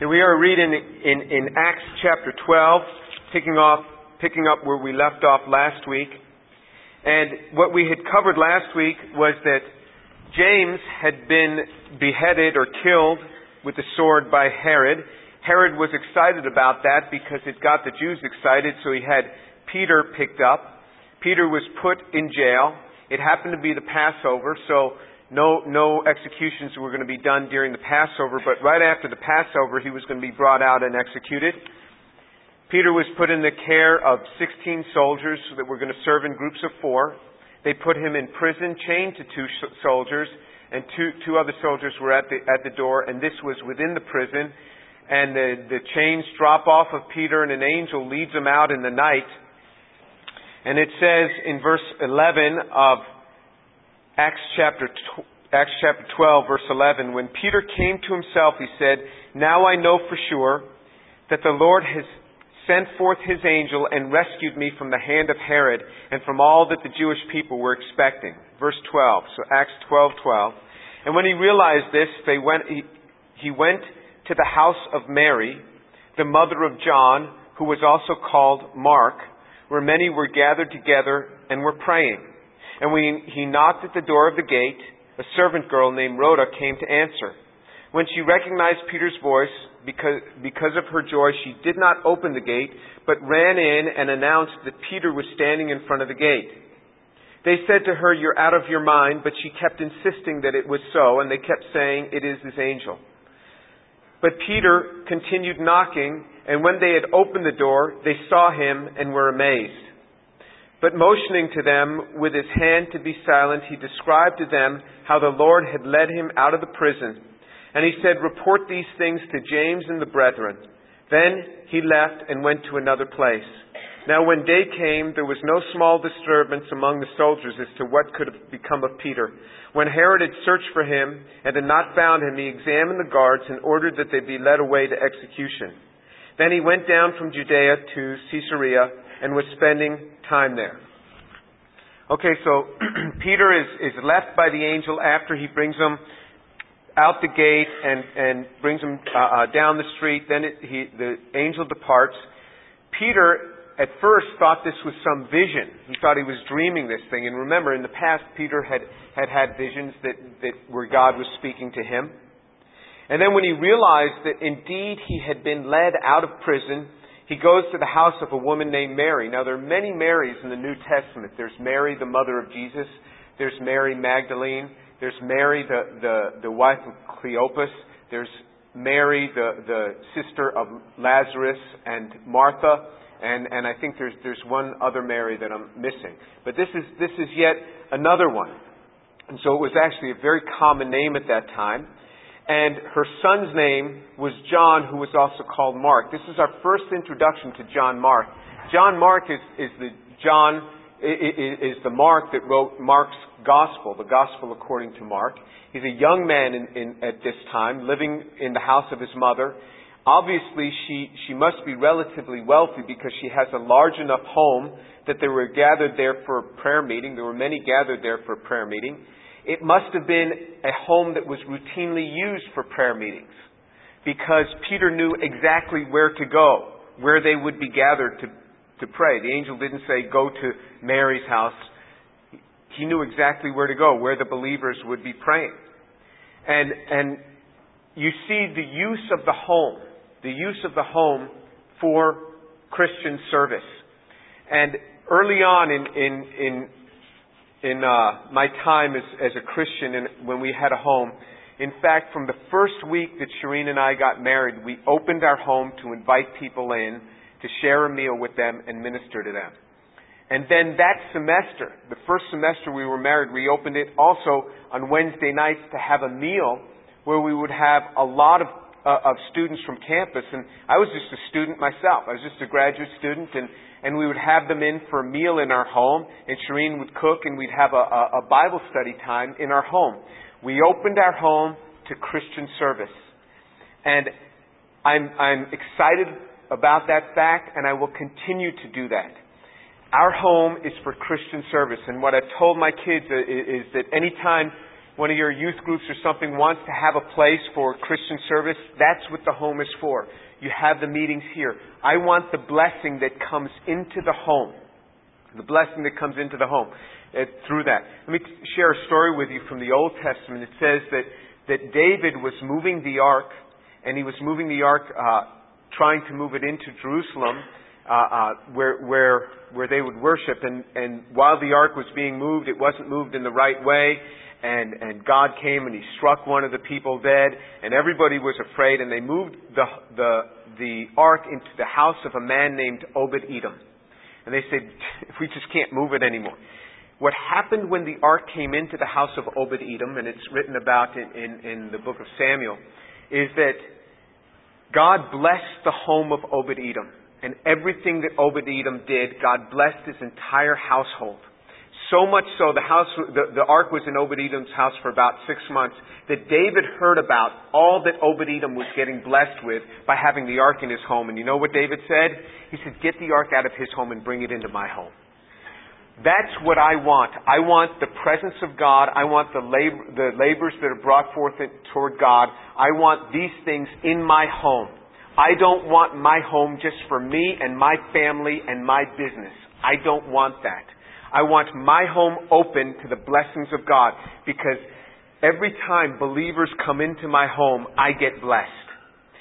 And we are reading in, in Acts chapter 12, picking, off, picking up where we left off last week. And what we had covered last week was that James had been beheaded or killed with the sword by Herod. Herod was excited about that because it got the Jews excited, so he had Peter picked up. Peter was put in jail. It happened to be the Passover, so no, no executions were going to be done during the Passover, but right after the Passover, he was going to be brought out and executed. Peter was put in the care of 16 soldiers that were going to serve in groups of four. They put him in prison, chained to two soldiers, and two, two other soldiers were at the, at the door, and this was within the prison. And the, the chains drop off of Peter, and an angel leads him out in the night. And it says in verse 11 of Acts chapter, Acts chapter 12, verse 11, when Peter came to himself, he said, Now I know for sure that the Lord has sent forth his angel and rescued me from the hand of Herod and from all that the Jewish people were expecting. Verse 12. So Acts 12, 12. And when he realized this, they went, he, he went to the house of Mary, the mother of John, who was also called Mark, where many were gathered together and were praying. And when he knocked at the door of the gate, a servant girl named Rhoda came to answer. When she recognized Peter's voice, because, because of her joy, she did not open the gate, but ran in and announced that Peter was standing in front of the gate. They said to her, You're out of your mind, but she kept insisting that it was so, and they kept saying, It is this angel. But Peter continued knocking, and when they had opened the door, they saw him and were amazed. But motioning to them with his hand to be silent, he described to them how the Lord had led him out of the prison. And he said, Report these things to James and the brethren. Then he left and went to another place. Now when day came, there was no small disturbance among the soldiers as to what could have become of Peter. When Herod had searched for him and had not found him, he examined the guards and ordered that they be led away to execution. Then he went down from Judea to Caesarea and was spending time there. Okay, so Peter is, is left by the angel after he brings him out the gate and, and brings him uh, uh, down the street. Then it, he, the angel departs. Peter at first thought this was some vision. He thought he was dreaming this thing. And remember, in the past, Peter had had, had visions that, that where God was speaking to him. And then when he realized that indeed he had been led out of prison he goes to the house of a woman named Mary. Now, there are many Marys in the New Testament. There's Mary, the mother of Jesus. There's Mary Magdalene. There's Mary, the, the, the wife of Cleopas. There's Mary, the, the sister of Lazarus and Martha. And, and I think there's, there's one other Mary that I'm missing. But this is, this is yet another one. And so it was actually a very common name at that time and her son's name was John, who was also called Mark. This is our first introduction to John Mark. John Mark is, is the John is the Mark that wrote Mark's Gospel, the Gospel according to Mark. He's a young man in, in, at this time, living in the house of his mother. Obviously, she, she must be relatively wealthy because she has a large enough home that they were gathered there for a prayer meeting. There were many gathered there for a prayer meeting. It must have been a home that was routinely used for prayer meetings because Peter knew exactly where to go, where they would be gathered to, to pray. The angel didn't say, go to Mary's house. He knew exactly where to go, where the believers would be praying. And, and you see the use of the home, the use of the home for Christian service. And early on in, in, in in uh, my time as, as a Christian and when we had a home. In fact, from the first week that Shireen and I got married, we opened our home to invite people in to share a meal with them and minister to them. And then that semester, the first semester we were married, we opened it also on Wednesday nights to have a meal where we would have a lot of uh, of students from campus, and I was just a student myself. I was just a graduate student, and and we would have them in for a meal in our home, and Shireen would cook, and we'd have a, a, a Bible study time in our home. We opened our home to Christian service, and I'm I'm excited about that fact, and I will continue to do that. Our home is for Christian service, and what I've told my kids is, is that anytime one of your youth groups or something wants to have a place for Christian service, that's what the home is for. You have the meetings here. I want the blessing that comes into the home. The blessing that comes into the home uh, through that. Let me share a story with you from the Old Testament. It says that, that David was moving the ark, and he was moving the ark, uh, trying to move it into Jerusalem, uh, uh, where, where, where they would worship. And, and while the ark was being moved, it wasn't moved in the right way and, and God came and he struck one of the people dead, and everybody was afraid, and they moved the, the, the ark into the house of a man named Obed Edom. And they said, we just can't move it anymore. What happened when the ark came into the house of Obed Edom, and it's written about in, in, in the book of Samuel, is that God blessed the home of Obed Edom. And everything that Obed Edom did, God blessed his entire household. So much so, the house, the, the ark was in Obed Edom's house for about six months, that David heard about all that Obed Edom was getting blessed with by having the ark in his home. And you know what David said? He said, Get the ark out of his home and bring it into my home. That's what I want. I want the presence of God. I want the, labor, the labors that are brought forth toward God. I want these things in my home. I don't want my home just for me and my family and my business. I don't want that. I want my home open to the blessings of God because every time believers come into my home, I get blessed.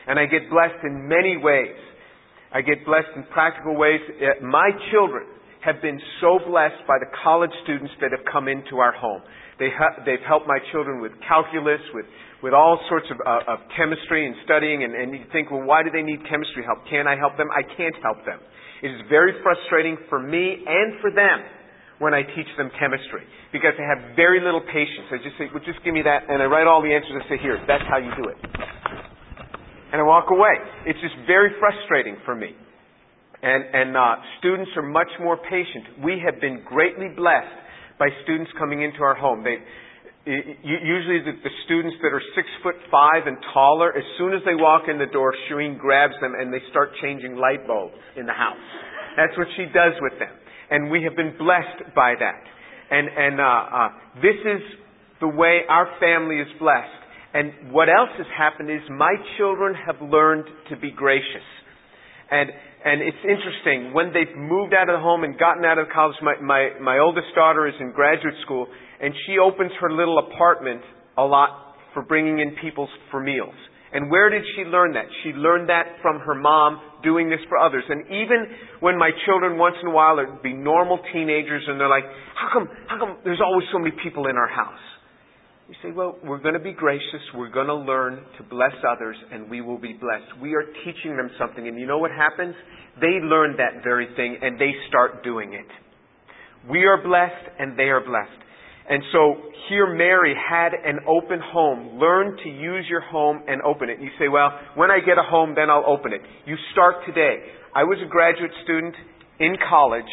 And I get blessed in many ways. I get blessed in practical ways. Uh, my children have been so blessed by the college students that have come into our home. They ha- they've helped my children with calculus, with, with all sorts of, uh, of chemistry and studying. And, and you think, well, why do they need chemistry help? Can I help them? I can't help them. It is very frustrating for me and for them when I teach them chemistry because I have very little patience. I just say, well, just give me that, and I write all the answers. I say, here, that's how you do it. And I walk away. It's just very frustrating for me. And, and uh, students are much more patient. We have been greatly blessed by students coming into our home. They, usually the, the, students that are six foot five and taller, as soon as they walk in the door, Shireen grabs them and they start changing light bulbs in the house. That's what she does with them and we have been blessed by that. And, and uh, uh, this is the way our family is blessed. And what else has happened is my children have learned to be gracious. And, and it's interesting, when they've moved out of the home and gotten out of college, my, my, my oldest daughter is in graduate school, and she opens her little apartment a lot for bringing in people for meals. And where did she learn that? She learned that from her mom doing this for others. And even when my children once in a while would be normal teenagers and they're like, how come, how come there's always so many people in our house? You say, well, we're going to be gracious. We're going to learn to bless others and we will be blessed. We are teaching them something. And you know what happens? They learn that very thing and they start doing it. We are blessed and they are blessed. And so here Mary had an open home. Learn to use your home and open it. You say, well, when I get a home, then I'll open it. You start today. I was a graduate student in college,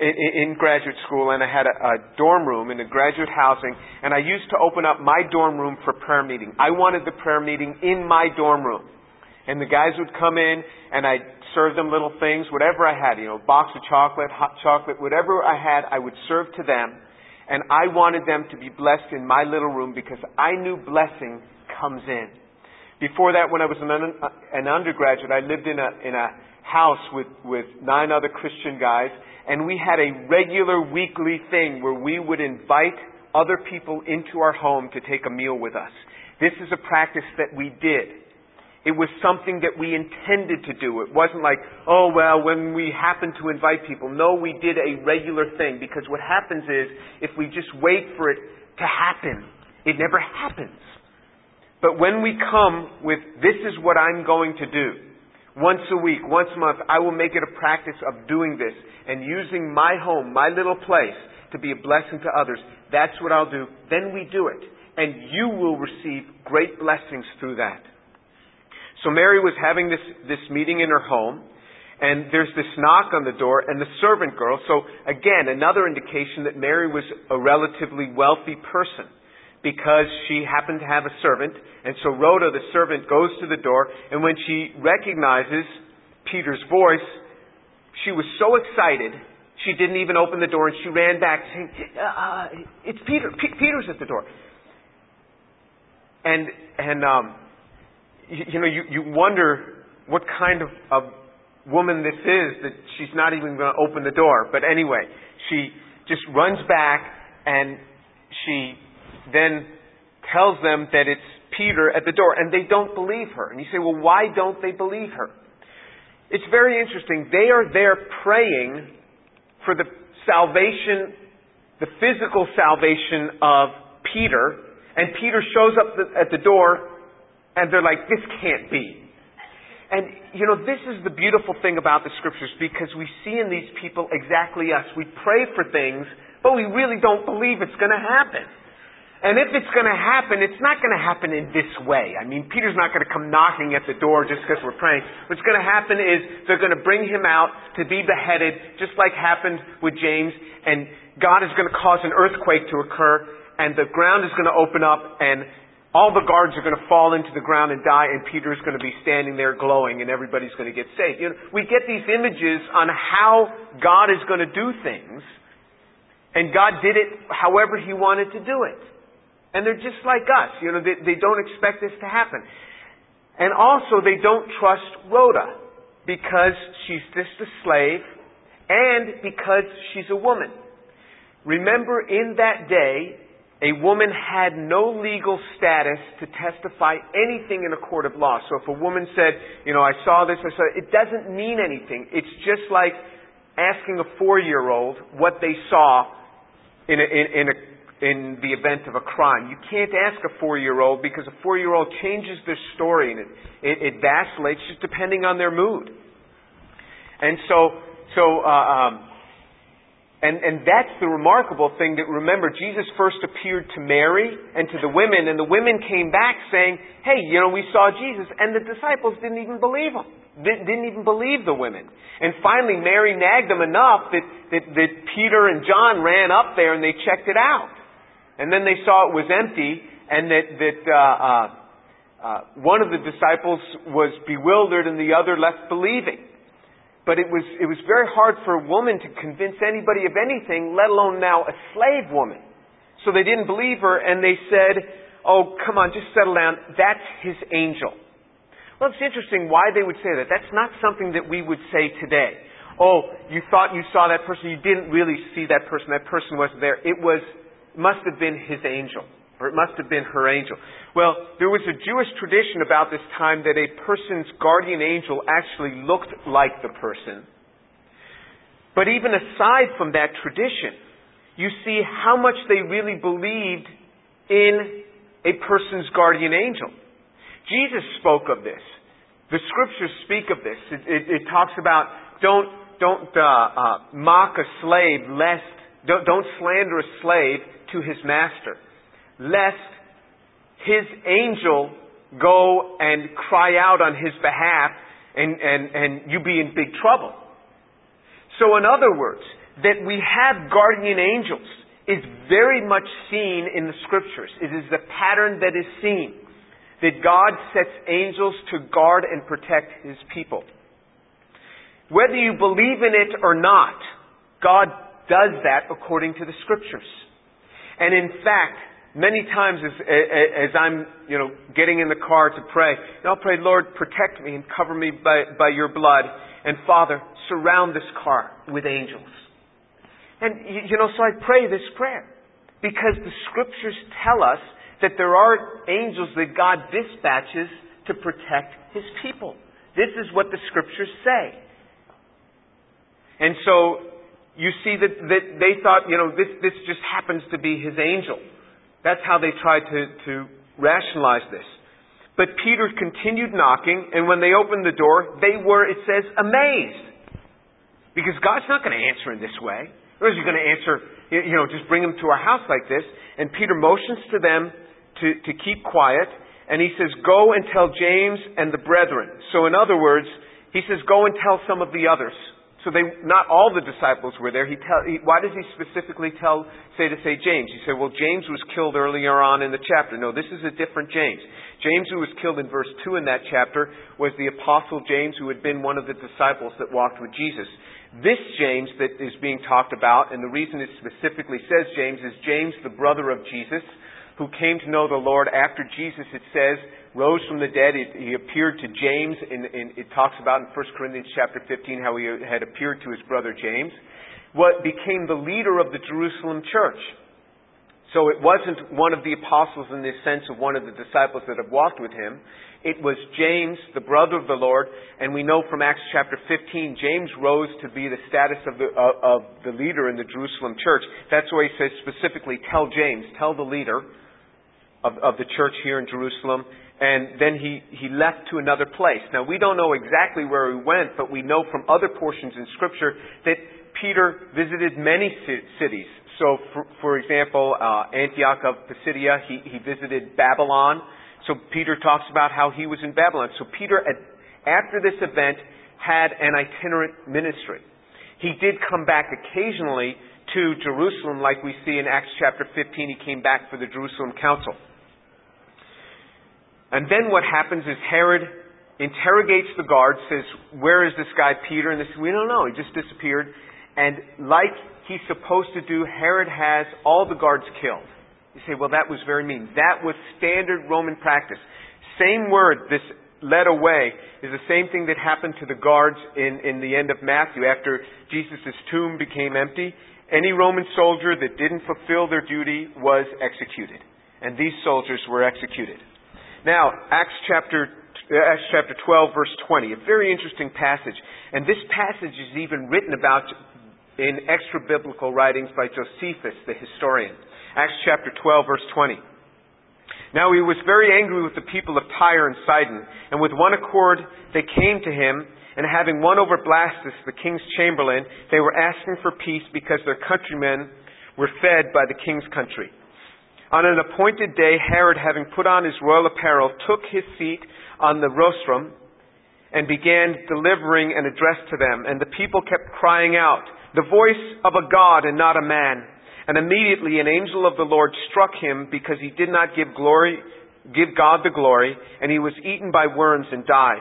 in, in graduate school, and I had a, a dorm room in a graduate housing, and I used to open up my dorm room for prayer meeting. I wanted the prayer meeting in my dorm room. And the guys would come in, and I'd serve them little things, whatever I had, you know, box of chocolate, hot chocolate, whatever I had, I would serve to them and I wanted them to be blessed in my little room because I knew blessing comes in. Before that, when I was an, an undergraduate, I lived in a, in a house with, with nine other Christian guys, and we had a regular weekly thing where we would invite other people into our home to take a meal with us. This is a practice that we did. It was something that we intended to do. It wasn't like, oh, well, when we happen to invite people. No, we did a regular thing because what happens is if we just wait for it to happen, it never happens. But when we come with, this is what I'm going to do, once a week, once a month, I will make it a practice of doing this and using my home, my little place, to be a blessing to others. That's what I'll do. Then we do it. And you will receive great blessings through that. So Mary was having this, this meeting in her home, and there's this knock on the door, and the servant girl, so again, another indication that Mary was a relatively wealthy person because she happened to have a servant, and so Rhoda, the servant, goes to the door, and when she recognizes Peter's voice, she was so excited, she didn't even open the door, and she ran back saying, uh, It's Peter. P- Peter's at the door. and and um, you, you know, you, you wonder what kind of, of woman this is that she's not even going to open the door. But anyway, she just runs back and she then tells them that it's Peter at the door, and they don't believe her. And you say, well, why don't they believe her? It's very interesting. They are there praying for the salvation, the physical salvation of Peter, and Peter shows up at the door, and they're like, this can't be. And, you know, this is the beautiful thing about the scriptures because we see in these people exactly us. We pray for things, but we really don't believe it's going to happen. And if it's going to happen, it's not going to happen in this way. I mean, Peter's not going to come knocking at the door just because we're praying. What's going to happen is they're going to bring him out to be beheaded, just like happened with James, and God is going to cause an earthquake to occur, and the ground is going to open up, and all the guards are going to fall into the ground and die, and Peter is going to be standing there glowing, and everybody's going to get saved. You know, we get these images on how God is going to do things, and God did it however He wanted to do it. And they're just like us. You know, they, they don't expect this to happen. And also, they don't trust Rhoda because she's just a slave and because she's a woman. Remember, in that day, a woman had no legal status to testify anything in a court of law. So if a woman said, you know, I saw this, I saw it, it doesn't mean anything. It's just like asking a four-year-old what they saw in a, in, in a in the event of a crime. You can't ask a four-year-old because a four-year-old changes their story and it, it, it vacillates just depending on their mood. And so, so, uh, um, and, and that's the remarkable thing that remember, Jesus first appeared to Mary and to the women, and the women came back saying, hey, you know, we saw Jesus, and the disciples didn't even believe him. Didn't even believe the women. And finally, Mary nagged them enough that, that, that Peter and John ran up there and they checked it out. And then they saw it was empty, and that, that uh, uh, uh, one of the disciples was bewildered and the other left believing. But it was, it was very hard for a woman to convince anybody of anything, let alone now a slave woman. So they didn't believe her, and they said, Oh, come on, just settle down. That's his angel. Well, it's interesting why they would say that. That's not something that we would say today. Oh, you thought you saw that person, you didn't really see that person, that person wasn't there. It was must have been his angel, or it must have been her angel. Well, there was a Jewish tradition about this time that a person's guardian angel actually looked like the person. But even aside from that tradition, you see how much they really believed in a person's guardian angel. Jesus spoke of this. The scriptures speak of this. It, it, it talks about don't don't uh, uh, mock a slave lest don't, don't slander a slave to his master, lest his angel go and cry out on his behalf and, and, and you be in big trouble. So, in other words, that we have guardian angels is very much seen in the scriptures. It is the pattern that is seen. That God sets angels to guard and protect his people. Whether you believe in it or not, God does that according to the scriptures. And in fact, many times as, as I'm, you know, getting in the car to pray, I'll pray, Lord, protect me and cover me by, by your blood. And Father, surround this car with angels. And, you know, so I pray this prayer. Because the scriptures tell us that there are angels that God dispatches to protect his people. This is what the scriptures say. And so you see that, that they thought, you know, this, this just happens to be his angel. That's how they tried to, to rationalize this. But Peter continued knocking, and when they opened the door, they were, it says, amazed. Because God's not going to answer in this way. Or is he going to answer, you know, just bring them to our house like this? And Peter motions to them to, to keep quiet, and he says, Go and tell James and the brethren. So, in other words, he says, Go and tell some of the others. So they, not all the disciples were there. He tell, he, why does he specifically tell, say to say James? He said, well, James was killed earlier on in the chapter. No, this is a different James. James, who was killed in verse 2 in that chapter, was the apostle James, who had been one of the disciples that walked with Jesus. This James that is being talked about, and the reason it specifically says James, is James, the brother of Jesus, who came to know the Lord after Jesus, it says, rose from the dead. He, he appeared to James. In, in, it talks about in 1 Corinthians chapter 15 how he had appeared to his brother James. What became the leader of the Jerusalem church. So it wasn't one of the apostles in the sense of one of the disciples that have walked with him. It was James, the brother of the Lord, and we know from Acts chapter 15, James rose to be the status of the, uh, of the leader in the Jerusalem church. That's why he says specifically, tell James, tell the leader of, of the church here in Jerusalem, and then he, he left to another place. Now we don't know exactly where he went, but we know from other portions in scripture that Peter visited many cities. So, for, for example, uh, Antioch of Pisidia, he, he visited Babylon. So Peter talks about how he was in Babylon. So Peter, after this event, had an itinerant ministry. He did come back occasionally to Jerusalem, like we see in Acts chapter 15. He came back for the Jerusalem Council. And then what happens is Herod interrogates the guards, says, Where is this guy Peter? And they say, We don't know. He just disappeared. And like he's supposed to do, Herod has all the guards killed. You say, well, that was very mean. That was standard Roman practice. Same word, this led away, is the same thing that happened to the guards in, in the end of Matthew after Jesus' tomb became empty. Any Roman soldier that didn't fulfill their duty was executed. And these soldiers were executed. Now, Acts chapter Acts chapter 12, verse 20. A very interesting passage. And this passage is even written about in extra biblical writings by Josephus, the historian. Acts chapter 12, verse 20. Now he was very angry with the people of Tyre and Sidon, and with one accord they came to him, and having won over Blastus, the king's chamberlain, they were asking for peace because their countrymen were fed by the king's country. On an appointed day, Herod, having put on his royal apparel, took his seat on the rostrum and began delivering an address to them. And the people kept crying out, the voice of a God and not a man. And immediately an angel of the Lord struck him because he did not give glory, give God the glory, and he was eaten by worms and died.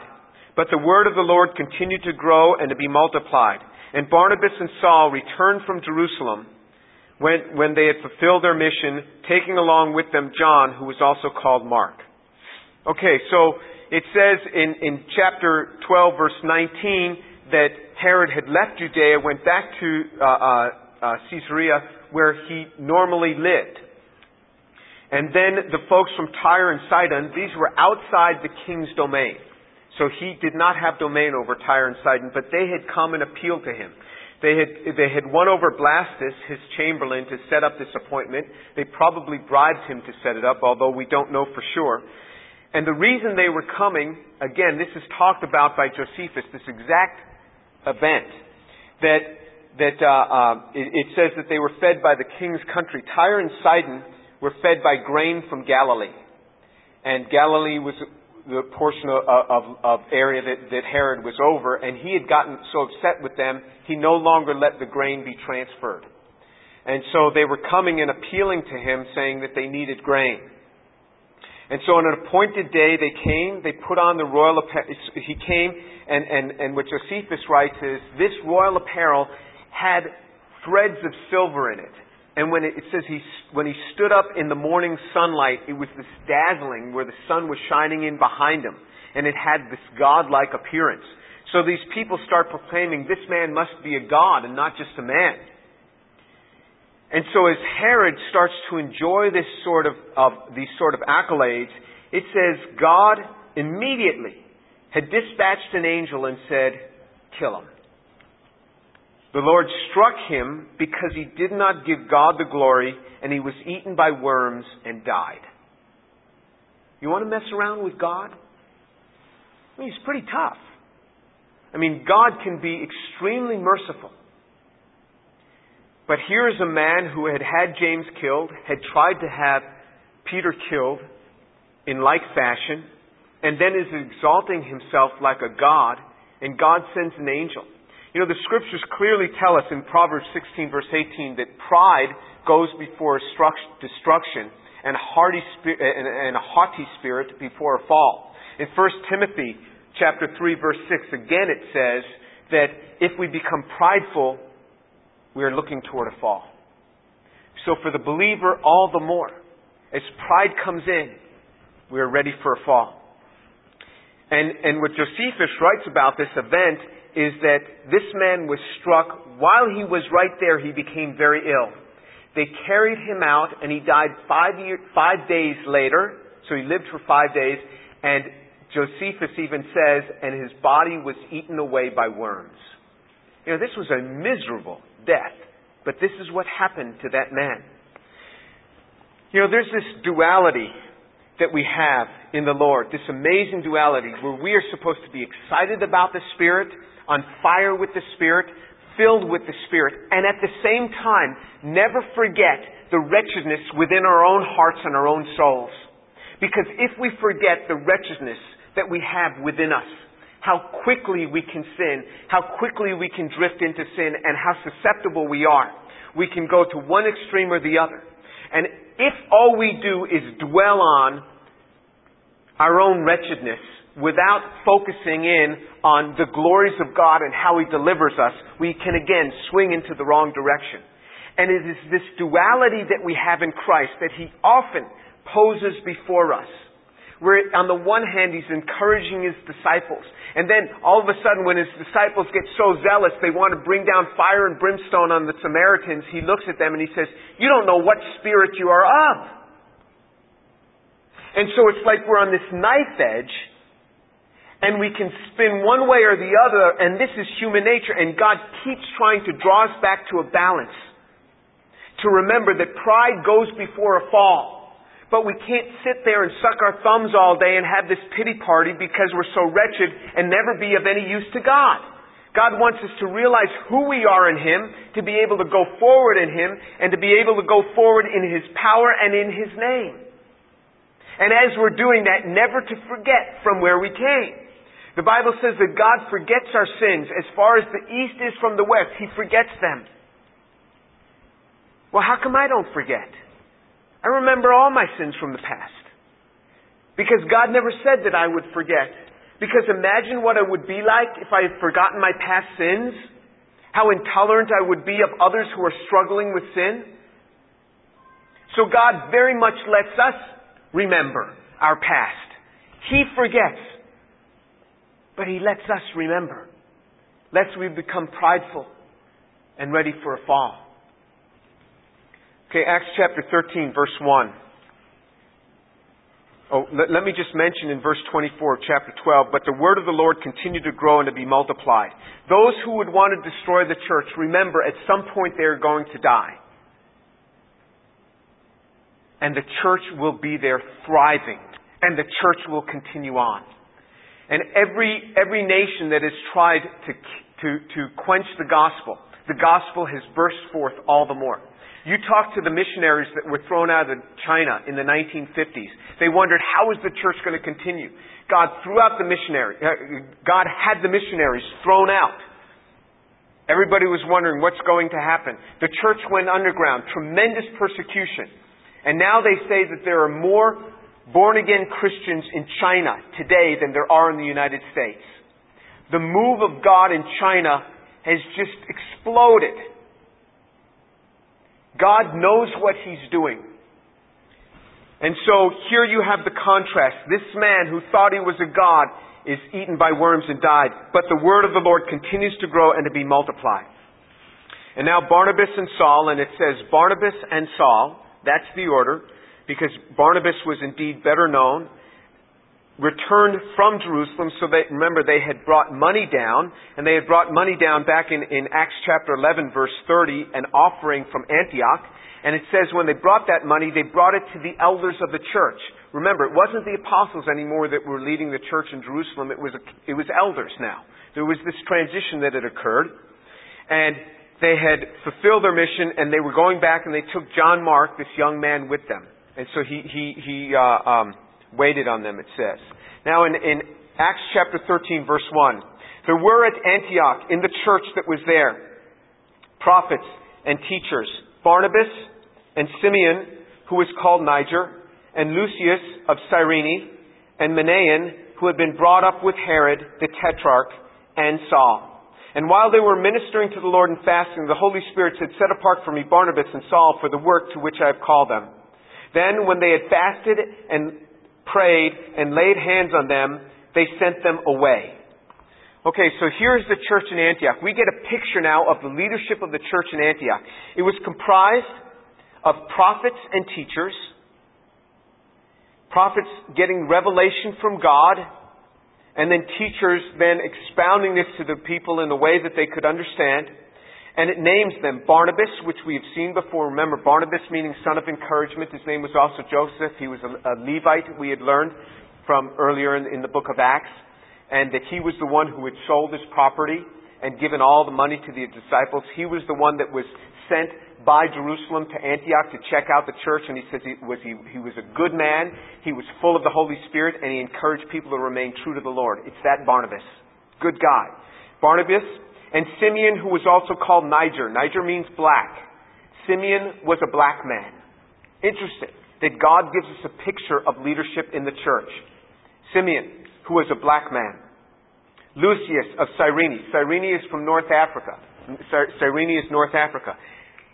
But the word of the Lord continued to grow and to be multiplied. And Barnabas and Saul returned from Jerusalem when, when they had fulfilled their mission, taking along with them John, who was also called Mark. Okay, so it says in, in chapter 12, verse 19, that Herod had left Judea, went back to uh, uh, uh, Caesarea, where he normally lived. And then the folks from Tyre and Sidon, these were outside the king's domain. So he did not have domain over Tyre and Sidon, but they had come and appealed to him. They had, they had won over Blastus, his chamberlain, to set up this appointment. They probably bribed him to set it up, although we don't know for sure. And the reason they were coming, again, this is talked about by Josephus, this exact event that that uh, uh, it, it says that they were fed by the king's country. Tyre and Sidon were fed by grain from Galilee, and Galilee was the portion of, of, of area that, that Herod was over, and he had gotten so upset with them, he no longer let the grain be transferred. And so they were coming and appealing to him, saying that they needed grain. And so on an appointed day, they came, they put on the royal apparel. He came, and, and, and what Josephus writes is this royal apparel had threads of silver in it. And when it, says he, when he stood up in the morning sunlight, it was this dazzling where the sun was shining in behind him. And it had this godlike appearance. So these people start proclaiming this man must be a god and not just a man. And so as Herod starts to enjoy this sort of, of these sort of accolades, it says God immediately had dispatched an angel and said, kill him. The Lord struck him because he did not give God the glory and he was eaten by worms and died. You want to mess around with God? I mean, he's pretty tough. I mean, God can be extremely merciful. But here is a man who had had James killed, had tried to have Peter killed in like fashion, and then is exalting himself like a god, and God sends an angel. You know, the scriptures clearly tell us in Proverbs 16 verse 18 that pride goes before destruction and a, hearty and a haughty spirit before a fall. In 1 Timothy chapter 3 verse 6, again it says that if we become prideful, we are looking toward a fall. So for the believer, all the more. as pride comes in, we are ready for a fall. And, and what Josephus writes about this event is that this man was struck while he was right there, he became very ill. They carried him out and he died five, year, five days later. So he lived for five days and Josephus even says, and his body was eaten away by worms. You know, this was a miserable death, but this is what happened to that man. You know, there's this duality that we have in the Lord, this amazing duality where we are supposed to be excited about the Spirit, on fire with the Spirit, filled with the Spirit, and at the same time, never forget the wretchedness within our own hearts and our own souls. Because if we forget the wretchedness that we have within us, how quickly we can sin, how quickly we can drift into sin, and how susceptible we are, we can go to one extreme or the other. And if all we do is dwell on our own wretchedness without focusing in on the glories of God and how He delivers us, we can again swing into the wrong direction. And it is this duality that we have in Christ that He often poses before us. Where on the one hand, He's encouraging His disciples. And then all of a sudden, when His disciples get so zealous, they want to bring down fire and brimstone on the Samaritans, He looks at them and He says, You don't know what spirit you are of. And so it's like we're on this knife edge and we can spin one way or the other, and this is human nature, and God keeps trying to draw us back to a balance. To remember that pride goes before a fall. But we can't sit there and suck our thumbs all day and have this pity party because we're so wretched and never be of any use to God. God wants us to realize who we are in Him, to be able to go forward in Him, and to be able to go forward in His power and in His name. And as we're doing that, never to forget from where we came. The Bible says that God forgets our sins as far as the east is from the west. He forgets them. Well, how come I don't forget? I remember all my sins from the past. Because God never said that I would forget. Because imagine what I would be like if I had forgotten my past sins. How intolerant I would be of others who are struggling with sin. So God very much lets us remember our past. He forgets. But he lets us remember, lest we become prideful and ready for a fall. Okay, Acts chapter 13, verse 1. Oh, let, let, me just mention in verse 24 of chapter 12, but the word of the Lord continued to grow and to be multiplied. Those who would want to destroy the church, remember at some point they are going to die. And the church will be there thriving, and the church will continue on. And every, every nation that has tried to, to, to quench the gospel, the gospel has burst forth all the more. You talk to the missionaries that were thrown out of China in the 1950s. They wondered, how is the church going to continue? God threw out the missionary. Uh, God had the missionaries thrown out. Everybody was wondering what's going to happen. The church went underground. Tremendous persecution. And now they say that there are more born again Christians in China today than there are in the United States. The move of God in China has just exploded. God knows what He's doing. And so here you have the contrast. This man who thought he was a God is eaten by worms and died, but the word of the Lord continues to grow and to be multiplied. And now Barnabas and Saul, and it says Barnabas and Saul, that's the order because Barnabas was indeed better known, returned from Jerusalem so that, remember, they had brought money down, and they had brought money down back in, in Acts chapter 11, verse 30, an offering from Antioch. And it says when they brought that money, they brought it to the elders of the church. Remember, it wasn't the apostles anymore that were leading the church in Jerusalem. It was, it was elders now. There was this transition that had occurred. And they had fulfilled their mission and they were going back and they took John Mark, this young man, with them. And so he, he, he uh, um, waited on them, it says. Now in, in Acts chapter 13, verse 1, there were at Antioch, in the church that was there, prophets and teachers, Barnabas and Simeon, who was called Niger, and Lucius of Cyrene, and Manaen, who had been brought up with Herod the Tetrarch, and Saul. And while they were ministering to the Lord and fasting, the Holy Spirit said, Set apart for me Barnabas and Saul for the work to which I have called them. Then, when they had fasted and prayed and laid hands on them, they sent them away. Okay, so here's the church in Antioch. We get a picture now of the leadership of the church in Antioch. It was comprised of prophets and teachers, prophets getting revelation from God, and then teachers then expounding this to the people in a way that they could understand. And it names them Barnabas, which we have seen before. Remember, Barnabas meaning son of encouragement. His name was also Joseph. He was a, a Levite, we had learned from earlier in, in the book of Acts. And that he was the one who had sold his property and given all the money to the disciples. He was the one that was sent by Jerusalem to Antioch to check out the church, and he says he was, he, he was a good man, he was full of the Holy Spirit, and he encouraged people to remain true to the Lord. It's that Barnabas. Good guy. Barnabas and Simeon, who was also called Niger. Niger means black. Simeon was a black man. Interesting that God gives us a picture of leadership in the church. Simeon, who was a black man. Lucius of Cyrene. Cyrene is from North Africa. Cyrene is North Africa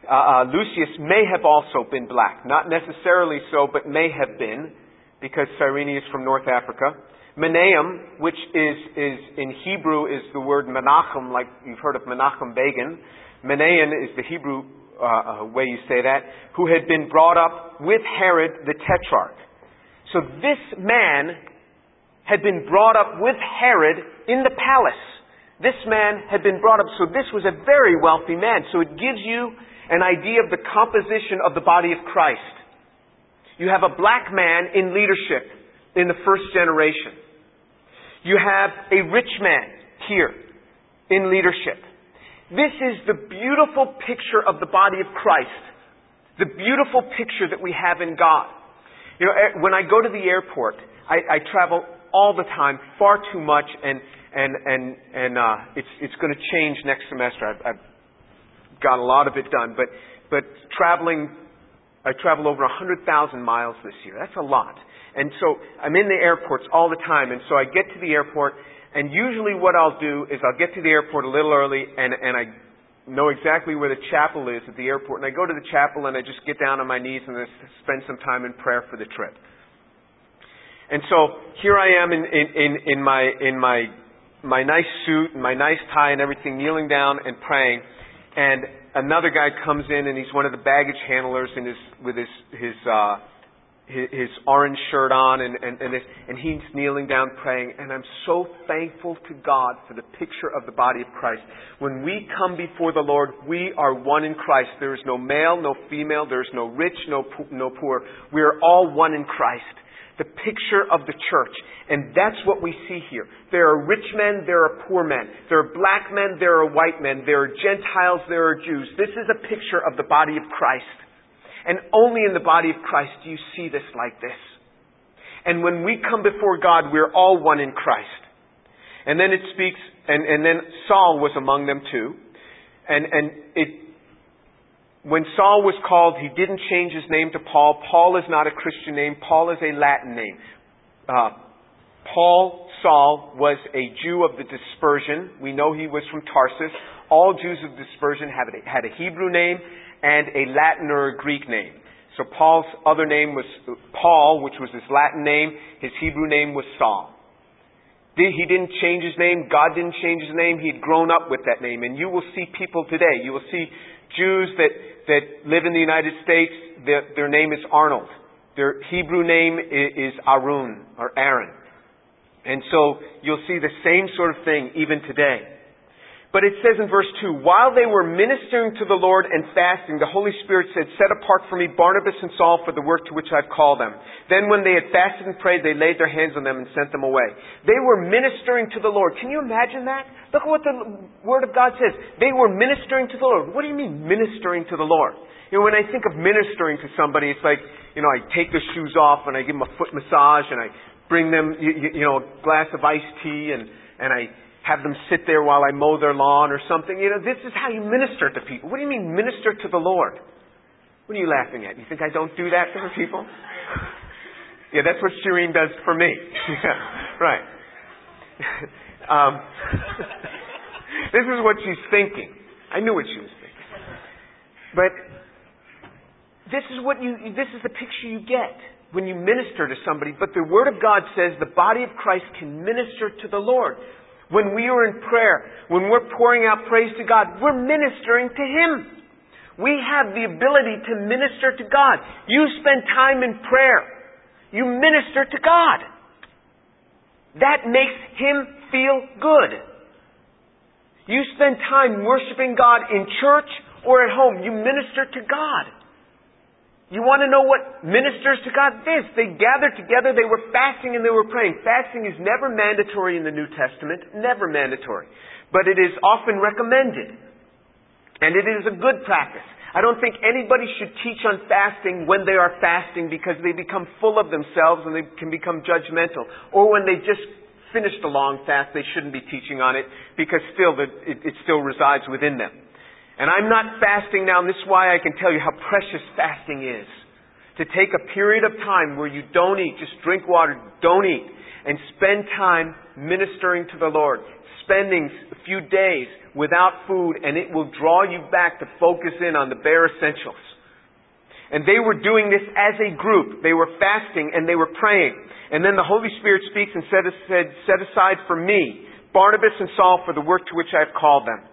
uh, uh, Lucius may have also been black. Not necessarily so, but may have been, because Cyrene is from North Africa. Menahem, which is, is in Hebrew is the word Menachem, like you've heard of Menachem Begin. Menahem is the Hebrew uh, uh, way you say that, who had been brought up with Herod the Tetrarch. So this man had been brought up with Herod in the palace. This man had been brought up, so this was a very wealthy man. So it gives you an idea of the composition of the body of Christ. You have a black man in leadership in the first generation. You have a rich man here in leadership. This is the beautiful picture of the body of Christ. The beautiful picture that we have in God. You know, eh, when I go to the airport, I, I travel all the time, far too much, and and and and uh, it's it's going to change next semester. I've, I've got a lot of it done. But, but traveling, I travel over 100,000 miles this year. That's a lot. And so I'm in the airports all the time. And so I get to the airport, and usually what I'll do is I'll get to the airport a little early, and, and I know exactly where the chapel is at the airport. And I go to the chapel, and I just get down on my knees and I spend some time in prayer for the trip. And so here I am in, in, in, in my, in my, my nice suit and my nice tie and everything, kneeling down and praying and another guy comes in and he's one of the baggage handlers and his with his his uh his, his orange shirt on and and and, this, and he's kneeling down praying and I'm so thankful to God for the picture of the body of Christ. When we come before the Lord, we are one in Christ. There is no male, no female, there is no rich, no no poor. We are all one in Christ the picture of the church. And that's what we see here. There are rich men, there are poor men. There are black men, there are white men. There are Gentiles, there are Jews. This is a picture of the body of Christ. And only in the body of Christ do you see this like this. And when we come before God, we're all one in Christ. And then it speaks, and, and then Saul was among them too. And, and it when Saul was called, he didn't change his name to Paul. Paul is not a Christian name. Paul is a Latin name. Uh, Paul, Saul, was a Jew of the dispersion. We know he was from Tarsus. All Jews of dispersion had a, had a Hebrew name and a Latin or a Greek name. So Paul's other name was Paul, which was his Latin name. His Hebrew name was Saul. He didn't change his name. God didn't change his name. He had grown up with that name. And you will see people today. You will see Jews that, that live in the United States, their, their name is Arnold. Their Hebrew name is, is Arun or Aaron. And so you'll see the same sort of thing even today. But it says in verse 2, while they were ministering to the Lord and fasting, the Holy Spirit said, Set apart for me Barnabas and Saul for the work to which I've called them. Then when they had fasted and prayed, they laid their hands on them and sent them away. They were ministering to the Lord. Can you imagine that? Look at what the Word of God says. They were ministering to the Lord. What do you mean ministering to the Lord? You know, when I think of ministering to somebody, it's like, you know, I take their shoes off and I give them a foot massage and I bring them, you, you know, a glass of iced tea and, and I have them sit there while I mow their lawn or something. You know, this is how you minister to people. What do you mean minister to the Lord? What are you laughing at? You think I don't do that for people? yeah, that's what Shireen does for me. yeah, right. um, this is what she's thinking. I knew what she was thinking. But this is what you, this is the picture you get when you minister to somebody. But the Word of God says the body of Christ can minister to the Lord. When we are in prayer, when we're pouring out praise to God, we're ministering to Him. We have the ability to minister to God. You spend time in prayer. You minister to God. That makes Him feel good. You spend time worshiping God in church or at home. You minister to God. You want to know what ministers to God is? They gathered together, they were fasting and they were praying. Fasting is never mandatory in the New Testament, never mandatory. But it is often recommended. And it is a good practice. I don't think anybody should teach on fasting when they are fasting because they become full of themselves and they can become judgmental. Or when they just finished a long fast, they shouldn't be teaching on it because still the, it, it still resides within them. And I'm not fasting now, and this is why I can tell you how precious fasting is. To take a period of time where you don't eat, just drink water, don't eat, and spend time ministering to the Lord. Spending a few days without food, and it will draw you back to focus in on the bare essentials. And they were doing this as a group. They were fasting and they were praying. And then the Holy Spirit speaks and said, set aside for me Barnabas and Saul for the work to which I have called them.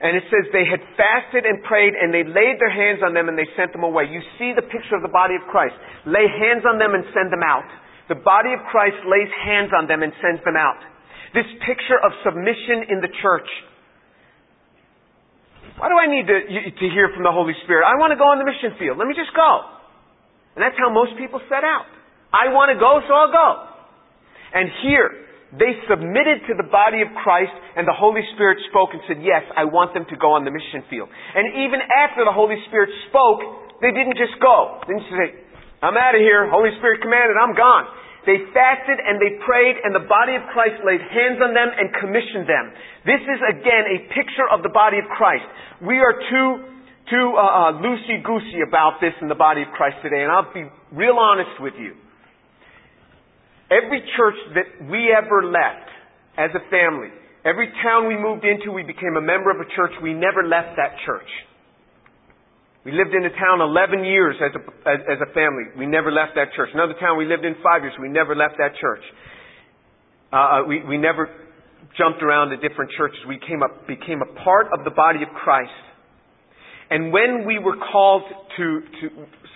And it says they had fasted and prayed and they laid their hands on them and they sent them away. You see the picture of the body of Christ. Lay hands on them and send them out. The body of Christ lays hands on them and sends them out. This picture of submission in the church. Why do I need to, to hear from the Holy Spirit? I want to go on the mission field. Let me just go. And that's how most people set out. I want to go, so I'll go. And here, they submitted to the body of Christ and the Holy Spirit spoke and said, yes, I want them to go on the mission field. And even after the Holy Spirit spoke, they didn't just go. They didn't say, I'm out of here. Holy Spirit commanded, I'm gone. They fasted and they prayed and the body of Christ laid hands on them and commissioned them. This is again a picture of the body of Christ. We are too, too uh, uh, loosey-goosey about this in the body of Christ today and I'll be real honest with you. Every church that we ever left as a family, every town we moved into, we became a member of a church. We never left that church. We lived in a town 11 years as a, as, as a family. We never left that church. Another town we lived in five years. We never left that church. Uh, uh we, we never jumped around to different churches. We came up, became a part of the body of Christ. And when we were called to, to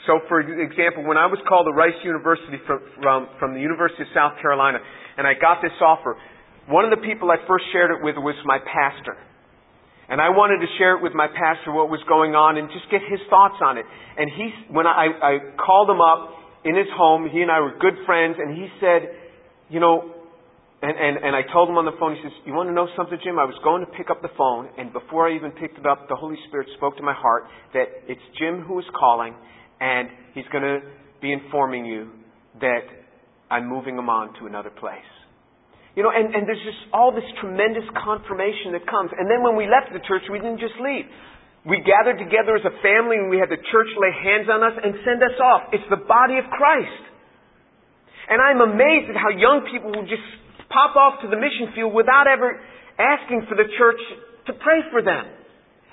so, for example, when I was called to Rice University from, from, from the University of South Carolina, and I got this offer, one of the people I first shared it with was my pastor. And I wanted to share it with my pastor what was going on and just get his thoughts on it. And he, when I, I called him up in his home, he and I were good friends, and he said, you know, and, and, and I told him on the phone, he says, you want to know something, Jim? I was going to pick up the phone, and before I even picked it up, the Holy Spirit spoke to my heart that it's Jim who is calling, and he's going to be informing you that I'm moving him on to another place. You know, and, and there's just all this tremendous confirmation that comes. And then when we left the church, we didn't just leave. We gathered together as a family and we had the church lay hands on us and send us off. It's the body of Christ. And I'm amazed at how young people will just pop off to the mission field without ever asking for the church to pray for them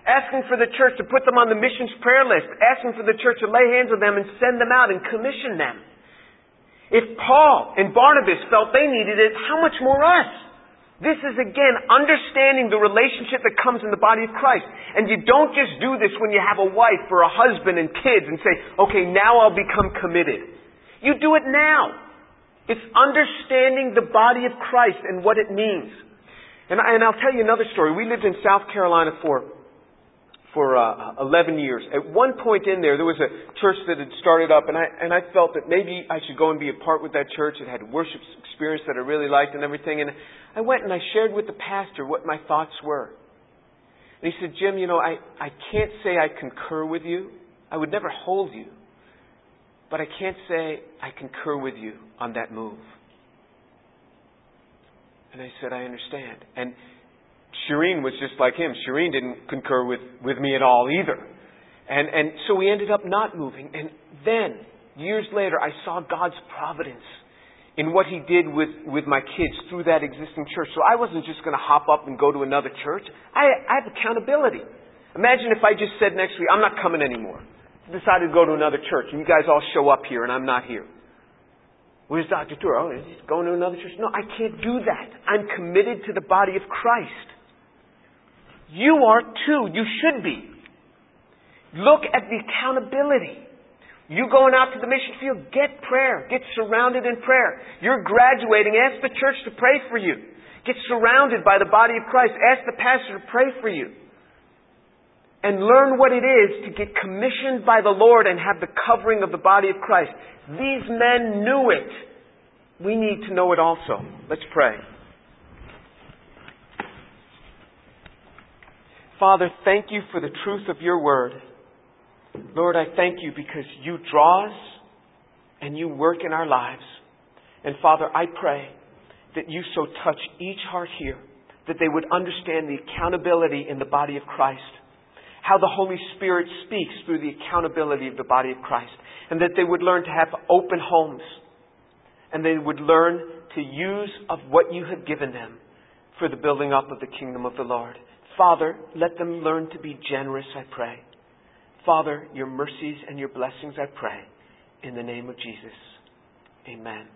asking for the church to put them on the missions prayer list, asking for the church to lay hands on them and send them out and commission them. If Paul and Barnabas felt they needed it, how much more us? This is again understanding the relationship that comes in the body of Christ. And you don't just do this when you have a wife or a husband and kids and say, okay, now I'll become committed. You do it now. It's understanding the body of Christ and what it means. And, I, and I'll tell you another story. We lived in South Carolina for for uh, 11 years. At one point in there, there was a church that had started up, and I and I felt that maybe I should go and be a part with that church. It had worship experience that I really liked and everything. And I went and I shared with the pastor what my thoughts were. And he said, Jim, you know, I, I can't say I concur with you. I would never hold you. But I can't say I concur with you on that move. And I said, I understand. And Shireen was just like him. Shireen didn't concur with, with me at all either. And, and so we ended up not moving. And then, years later, I saw God's providence in what He did with, with my kids through that existing church. So I wasn't just going to hop up and go to another church. I, I have accountability. Imagine if I just said next week, I'm not coming anymore. decided to go to another church and you guys all show up here and I'm not here. Where's Dr. Tour? Oh, he's going to another church. No, I can't do that. I'm committed to the body of Christ. You are too. You should be. Look at the accountability. You going out to the mission field, get prayer. Get surrounded in prayer. You're graduating, ask the church to pray for you. Get surrounded by the body of Christ. Ask the pastor to pray for you. And learn what it is to get commissioned by the Lord and have the covering of the body of Christ. These men knew it. We need to know it also. Let's pray. Father, thank you for the truth of your word. Lord, I thank you because you draw us and you work in our lives. And Father, I pray that you so touch each heart here that they would understand the accountability in the body of Christ, how the Holy Spirit speaks through the accountability of the body of Christ, and that they would learn to have open homes, and they would learn to use of what you have given them for the building up of the kingdom of the Lord. Father, let them learn to be generous, I pray. Father, your mercies and your blessings, I pray. In the name of Jesus. Amen.